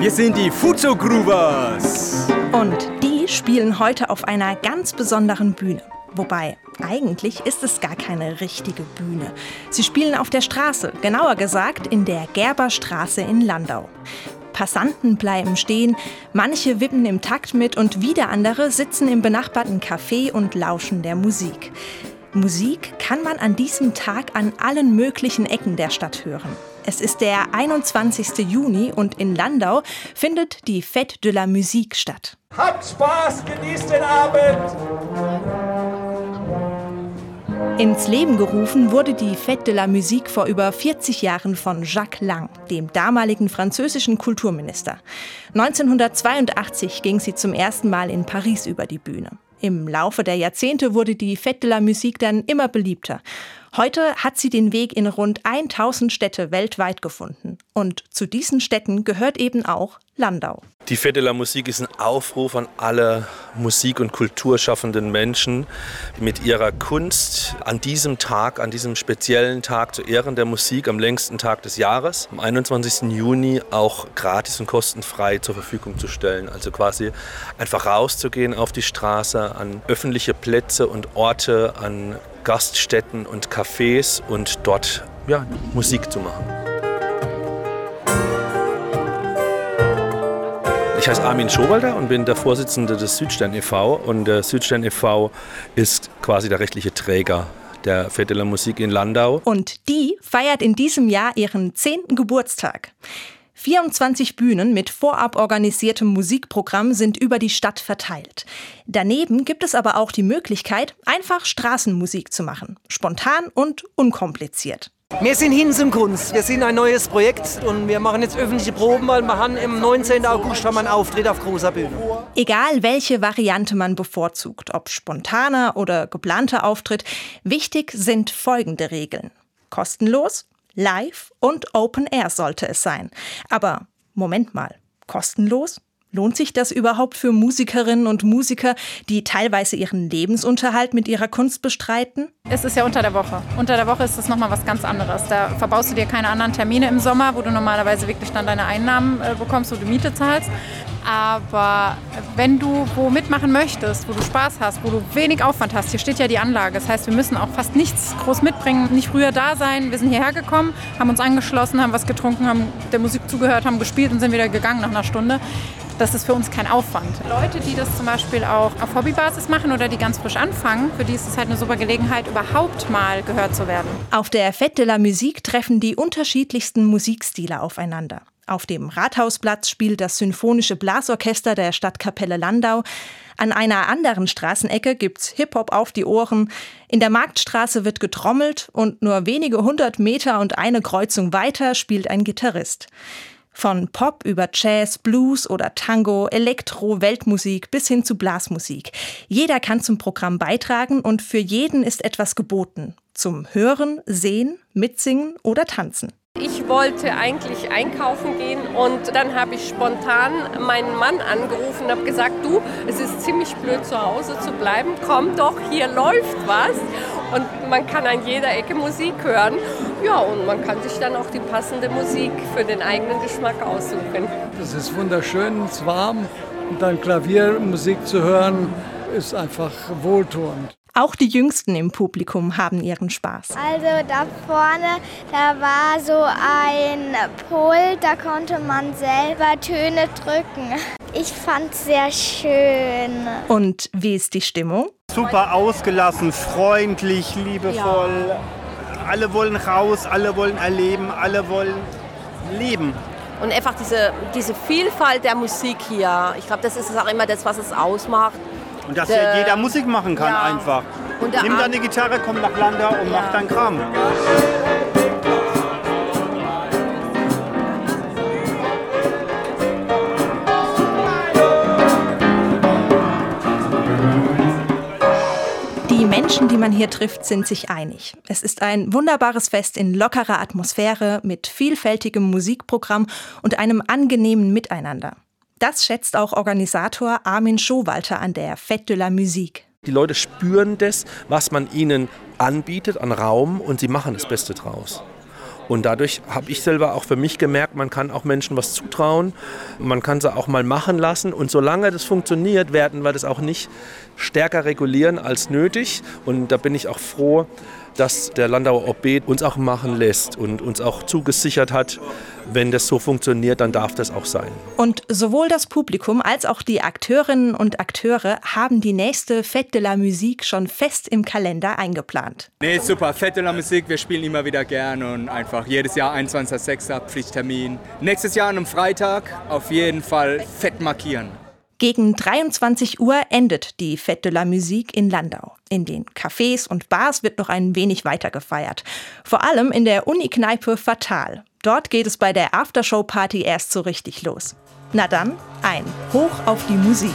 Wir sind die Fuzo Groovers. Und die spielen heute auf einer ganz besonderen Bühne. Wobei, eigentlich ist es gar keine richtige Bühne. Sie spielen auf der Straße, genauer gesagt in der Gerberstraße in Landau. Passanten bleiben stehen, manche wippen im Takt mit und wieder andere sitzen im benachbarten Café und lauschen der Musik. Musik kann man an diesem Tag an allen möglichen Ecken der Stadt hören. Es ist der 21. Juni und in Landau findet die Fête de la Musique statt. Habt Spaß, genießt den Abend! Ins Leben gerufen wurde die Fête de la Musique vor über 40 Jahren von Jacques Lang, dem damaligen französischen Kulturminister. 1982 ging sie zum ersten Mal in Paris über die Bühne. Im Laufe der Jahrzehnte wurde die Fête de la Musique dann immer beliebter. Heute hat sie den Weg in rund 1000 Städte weltweit gefunden. Und zu diesen Städten gehört eben auch Landau. Die Fête de Musique ist ein Aufruf an alle Musik- und Kulturschaffenden Menschen, mit ihrer Kunst an diesem Tag, an diesem speziellen Tag zu Ehren der Musik, am längsten Tag des Jahres, am 21. Juni auch gratis und kostenfrei zur Verfügung zu stellen. Also quasi einfach rauszugehen auf die Straße, an öffentliche Plätze und Orte, an Gaststätten und Cafés und dort ja, Musik zu machen. Ich heiße Armin Schowalder und bin der Vorsitzende des Südstern e.V. Und der Südstern e.V. ist quasi der rechtliche Träger der la Musique in Landau. Und die feiert in diesem Jahr ihren 10. Geburtstag. 24 Bühnen mit vorab organisiertem Musikprogramm sind über die Stadt verteilt. Daneben gibt es aber auch die Möglichkeit, einfach Straßenmusik zu machen. Spontan und unkompliziert. Wir sind Hinsum Kunst. Wir sind ein neues Projekt und wir machen jetzt öffentliche Proben, weil wir haben im 19. August haben einen Auftritt auf großer Bühne. Egal welche Variante man bevorzugt, ob spontaner oder geplanter Auftritt, wichtig sind folgende Regeln. Kostenlos, live und Open Air sollte es sein. Aber Moment mal, kostenlos? Lohnt sich das überhaupt für Musikerinnen und Musiker, die teilweise ihren Lebensunterhalt mit ihrer Kunst bestreiten? Es ist ja unter der Woche. Unter der Woche ist das nochmal was ganz anderes. Da verbaust du dir keine anderen Termine im Sommer, wo du normalerweise wirklich dann deine Einnahmen äh, bekommst, wo du Miete zahlst. Aber wenn du wo mitmachen möchtest, wo du Spaß hast, wo du wenig Aufwand hast, hier steht ja die Anlage. Das heißt, wir müssen auch fast nichts groß mitbringen, nicht früher da sein. Wir sind hierher gekommen, haben uns angeschlossen, haben was getrunken, haben der Musik zugehört, haben gespielt und sind wieder gegangen nach einer Stunde das ist für uns kein Aufwand. Leute, die das zum Beispiel auch auf Hobbybasis machen oder die ganz frisch anfangen, für die ist es halt eine super Gelegenheit, überhaupt mal gehört zu werden. Auf der Fête de la Musique treffen die unterschiedlichsten Musikstile aufeinander. Auf dem Rathausplatz spielt das Symphonische Blasorchester der Stadtkapelle Landau. An einer anderen Straßenecke gibt's Hip-Hop auf die Ohren. In der Marktstraße wird getrommelt und nur wenige hundert Meter und eine Kreuzung weiter spielt ein Gitarrist. Von Pop über Jazz, Blues oder Tango, Elektro, Weltmusik bis hin zu Blasmusik. Jeder kann zum Programm beitragen und für jeden ist etwas geboten. Zum Hören, Sehen, Mitsingen oder Tanzen. Ich wollte eigentlich einkaufen gehen und dann habe ich spontan meinen Mann angerufen und habe gesagt, du, es ist ziemlich blöd zu Hause zu bleiben, komm doch, hier läuft was und man kann an jeder Ecke Musik hören. Ja, und man kann sich dann auch die passende Musik für den eigenen Geschmack aussuchen. Es ist wunderschön, es ist warm und dann Klaviermusik zu hören, ist einfach wohltuend. Auch die Jüngsten im Publikum haben ihren Spaß. Also da vorne, da war so ein Pult, da konnte man selber Töne drücken. Ich fand es sehr schön. Und wie ist die Stimmung? Super ausgelassen, freundlich, liebevoll. Ja. Alle wollen raus, alle wollen erleben, alle wollen leben. Und einfach diese, diese Vielfalt der Musik hier, ich glaube, das ist auch immer das, was es ausmacht. Und dass der, jeder Musik machen kann ja. einfach. Nimm deine Gitarre, komm nach Landau und ja. mach dein Kram. Die Menschen, die man hier trifft, sind sich einig. Es ist ein wunderbares Fest in lockerer Atmosphäre mit vielfältigem Musikprogramm und einem angenehmen Miteinander. Das schätzt auch Organisator Armin Schowalter an der Fête de la Musique. Die Leute spüren das, was man ihnen anbietet an Raum und sie machen das Beste draus. Und dadurch habe ich selber auch für mich gemerkt, man kann auch Menschen was zutrauen, man kann sie auch mal machen lassen. Und solange das funktioniert, werden wir das auch nicht stärker regulieren als nötig. Und da bin ich auch froh, dass der Landauer OB uns auch machen lässt und uns auch zugesichert hat, wenn das so funktioniert, dann darf das auch sein. Und sowohl das Publikum als auch die Akteurinnen und Akteure haben die nächste Fête de la Musique schon fest im Kalender eingeplant. Nee, super. Fête de la Musique, wir spielen immer wieder gern und einfach jedes Jahr 21.06. Pflichttermin. Nächstes Jahr an einem Freitag auf jeden Fall fett markieren. Gegen 23 Uhr endet die Fête de la Musique in Landau. In den Cafés und Bars wird noch ein wenig weiter gefeiert. Vor allem in der Unikneipe Fatal. Dort geht es bei der Aftershow-Party erst so richtig los. Na dann, ein Hoch auf die Musik.